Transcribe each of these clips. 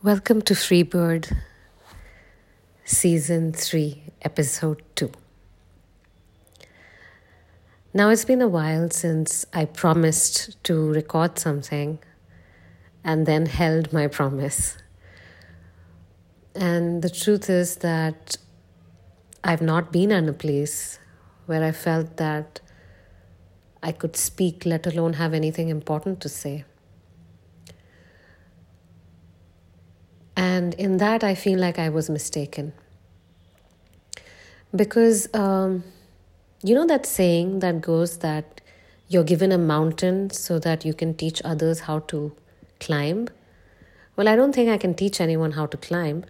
Welcome to Freebird Season 3, Episode 2. Now, it's been a while since I promised to record something and then held my promise. And the truth is that I've not been in a place where I felt that I could speak, let alone have anything important to say. And in that, I feel like I was mistaken. Because, um, you know, that saying that goes that you're given a mountain so that you can teach others how to climb? Well, I don't think I can teach anyone how to climb.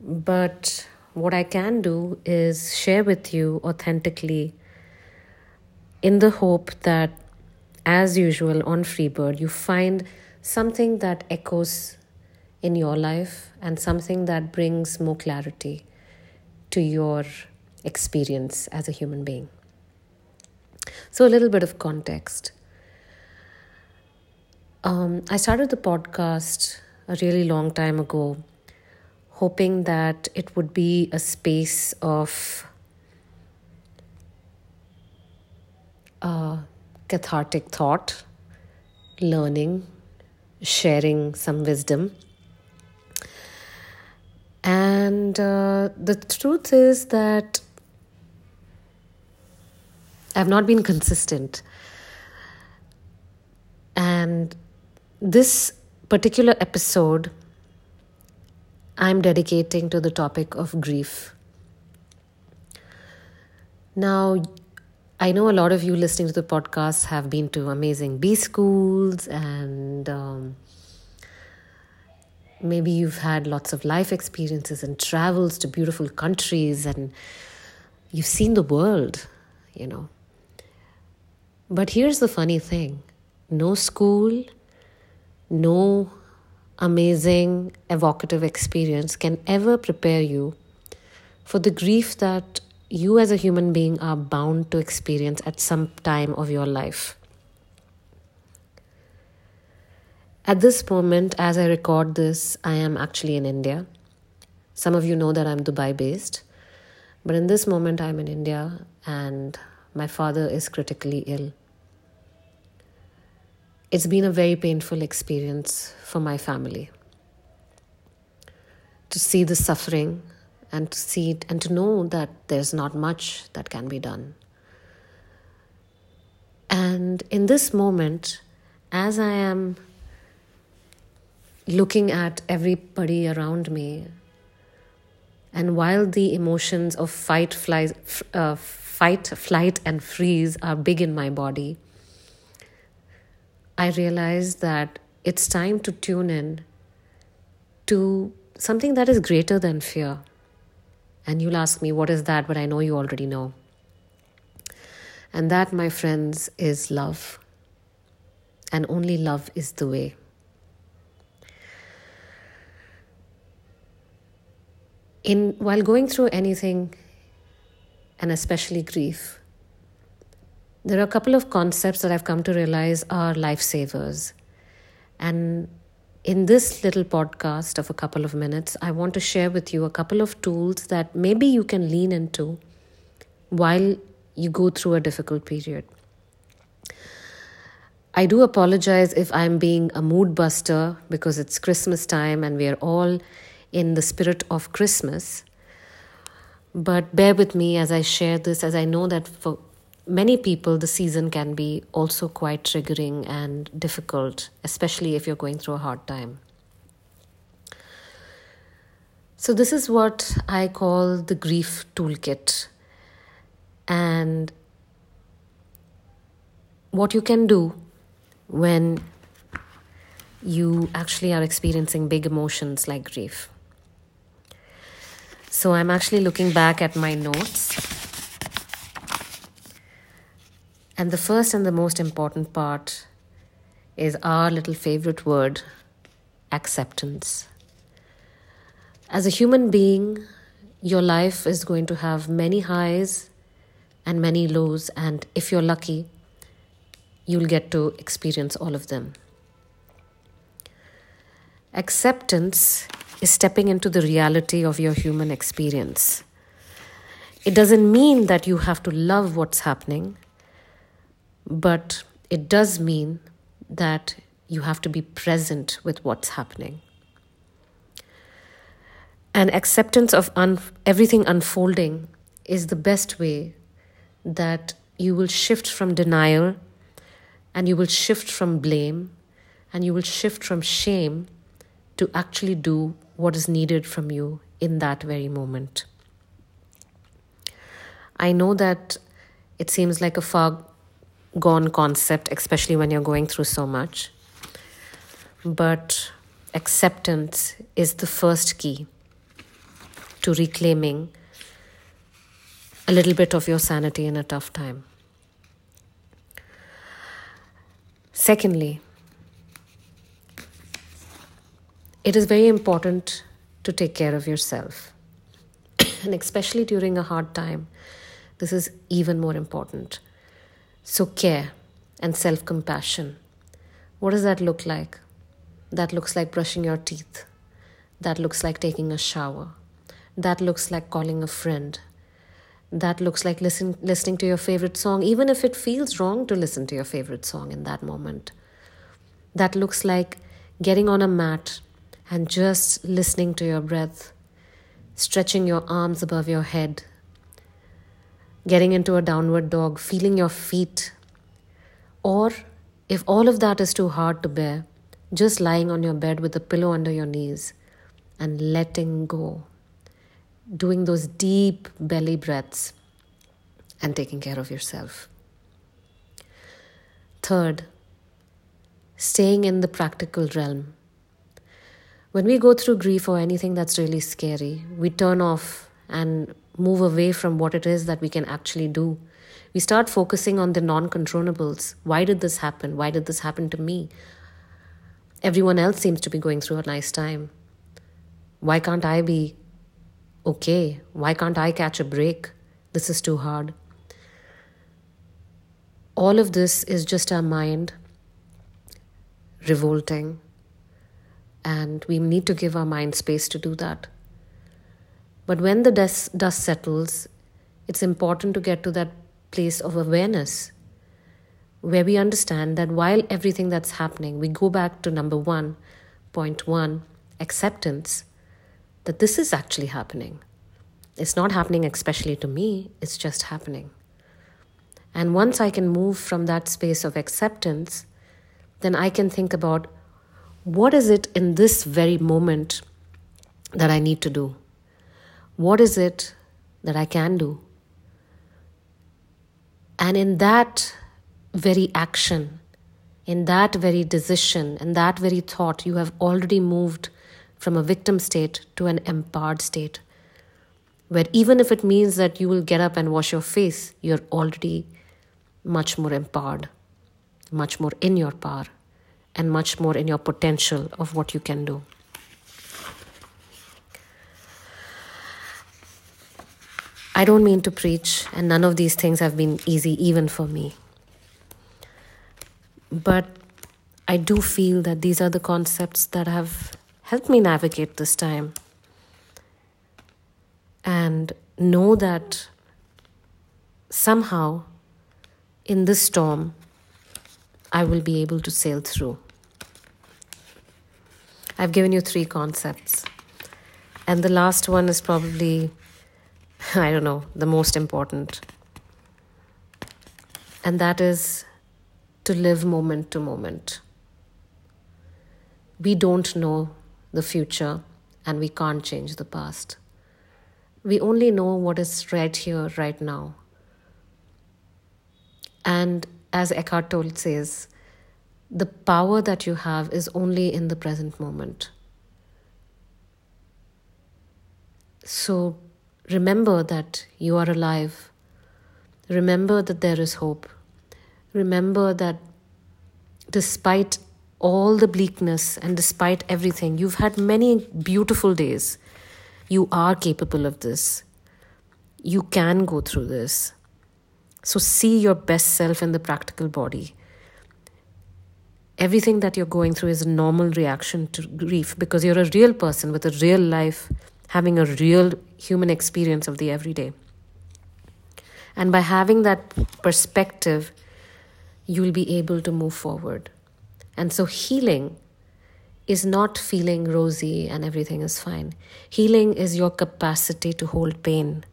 But what I can do is share with you authentically in the hope that, as usual on Freebird, you find something that echoes in your life and something that brings more clarity to your experience as a human being. So, a little bit of context. Um, I started the podcast a really long time ago, hoping that it would be a space of uh, cathartic thought, learning, sharing some wisdom. And uh, the truth is that I've not been consistent. And this particular episode, I'm dedicating to the topic of grief. Now, I know a lot of you listening to the podcast have been to amazing B schools and um, maybe you've had lots of life experiences and travels to beautiful countries and you've seen the world, you know. But here's the funny thing no school, no amazing evocative experience can ever prepare you for the grief that you as a human being are bound to experience at some time of your life. At this moment, as I record this, I am actually in India. Some of you know that I'm Dubai based, but in this moment, I'm in India and my father is critically ill. It's been a very painful experience for my family to see the suffering and to see it and to know that there's not much that can be done. And in this moment, as I am looking at everybody around me, and while the emotions of fight, flight, uh, fight, flight, and freeze are big in my body, I realize that it's time to tune in to something that is greater than fear. And you'll ask me, what is that? But I know you already know. And that, my friends, is love. And only love is the way. In, while going through anything, and especially grief, there are a couple of concepts that I've come to realize are lifesavers. And in this little podcast of a couple of minutes, I want to share with you a couple of tools that maybe you can lean into while you go through a difficult period. I do apologize if I'm being a mood buster because it's Christmas time and we are all in the spirit of Christmas. But bear with me as I share this, as I know that for many people, the season can be also quite triggering and difficult, especially if you're going through a hard time. So, this is what I call the grief toolkit. And what you can do when you actually are experiencing big emotions like grief. So, I'm actually looking back at my notes and the first and the most important part is our little favorite word acceptance. As a human being, your life is going to have many highs and many lows, and if you're lucky, you'll get to experience all of them. Acceptance is stepping into the reality of your human experience. It doesn't mean that you have to love what's happening, but it does mean that you have to be present with what's happening. And acceptance of un- everything unfolding is the best way that you will shift from denial and you will shift from blame and you will shift from shame to actually do what is needed from you in that very moment. I know that it seems like a far gone concept, especially when you're going through so much, but acceptance is the first key to reclaiming a little bit of your sanity in a tough time. Secondly, it is very important to take care of yourself. and especially during a hard time, this is even more important. So, care and self compassion. What does that look like? That looks like brushing your teeth. That looks like taking a shower. That looks like calling a friend. That looks like listen, listening to your favorite song, even if it feels wrong to listen to your favorite song in that moment. That looks like getting on a mat and just listening to your breath, stretching your arms above your head, getting into a downward dog, feeling your feet. Or if all of that is too hard to bear, just lying on your bed with a pillow under your knees and letting go, doing those deep belly breaths and taking care of yourself. Third, staying in the practical realm when we go through grief or anything that's really scary, we turn off and move away from what it is that we can actually do. We start focusing on the non controllables. Why did this happen? Why did this happen to me? Everyone else seems to be going through a nice time. Why can't I be okay? Why can't I catch a break? This is too hard. All of this is just our mind revolting and we need to give our mind space to do that. But when the dust, dust settles, it's important to get to that place of awareness where we understand that while everything that's happening, we go back to number one, point one, acceptance, that this is actually happening. It's not happening especially to me, it's just happening. And once I can move from that space of acceptance, then I can think about what is it in this very moment that I need to do? What is it that I can do? And in that very action, in that very decision, in that very thought, you have already moved from a victim state to an empowered state. Where even if it means that you will get up and wash your face, you're already much more empowered, much more in your power and much more in your potential of what you can do. I don't mean to preach, and none of these things have been easy even for me. But I do feel that these are the concepts that have helped me navigate this time. And know that somehow in this storm, I will be able to sail through. I've given you three concepts. And the last one is probably, I don't know, the most important. And that is to live moment to moment. We don't know the future and we can't change the past. We only know what is right here, right now. And as Eckhart Tolle says, the power that you have is only in the present moment. So remember that you are alive. Remember that there is hope. Remember that despite all the bleakness and despite everything, you've had many beautiful days. You are capable of this. You can go through this. So see your best self in the practical body. everything that you're going through is a normal reaction to grief because you're a real person with a real life, having a real human experience of the everyday. And by having that perspective, you'll be able to move forward. And so, healing is not feeling rosy and everything is fine. Healing is your capacity to hold pain.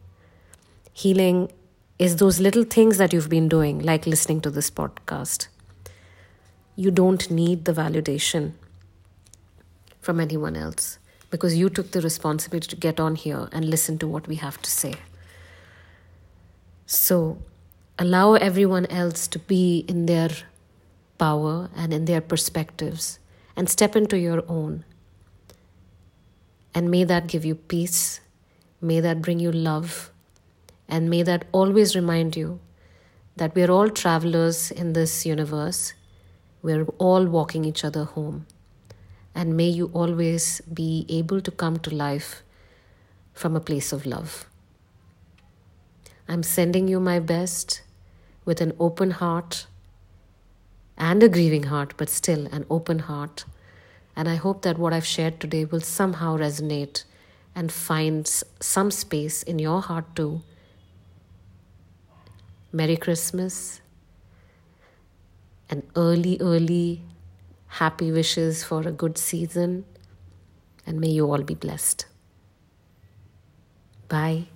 Healing is those little things that you've been doing, like listening to this podcast. You don't need the validation from anyone else because you took the responsibility to get on here and listen to what we have to say. So allow everyone else to be in their power and in their perspectives and step into your own. And may that give you peace. May that bring you love. And may that always remind you that we're all travelers in this universe. We're all walking each other home. And may you always be able to come to life from a place of love. I'm sending you my best with an open heart and a grieving heart, but still an open heart. And I hope that what I've shared today will somehow resonate and find some space in your heart too. Merry Christmas and early, early happy wishes for a good season. And may you all be blessed. Bye.